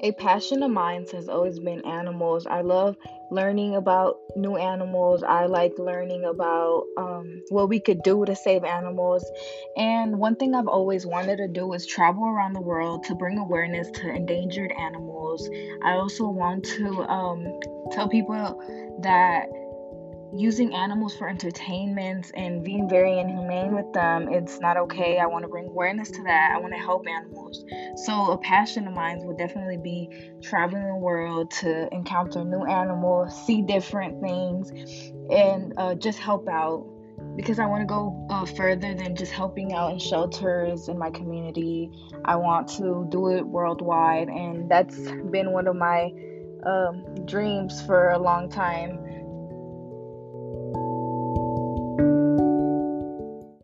a passion of mine has always been animals. I love learning about new animals. I like learning about um, what we could do to save animals. And one thing I've always wanted to do is travel around the world to bring awareness to endangered animals. I also want to um, tell people that using animals for entertainment and being very inhumane with them it's not okay. I want to bring awareness to that. I want to help animals. So a passion of mine would definitely be traveling the world to encounter new animals see different things and uh, just help out. Because i want to go uh, further than just helping out in shelters in my community. I want to do it worldwide and that's been one of my um, dreams for a long time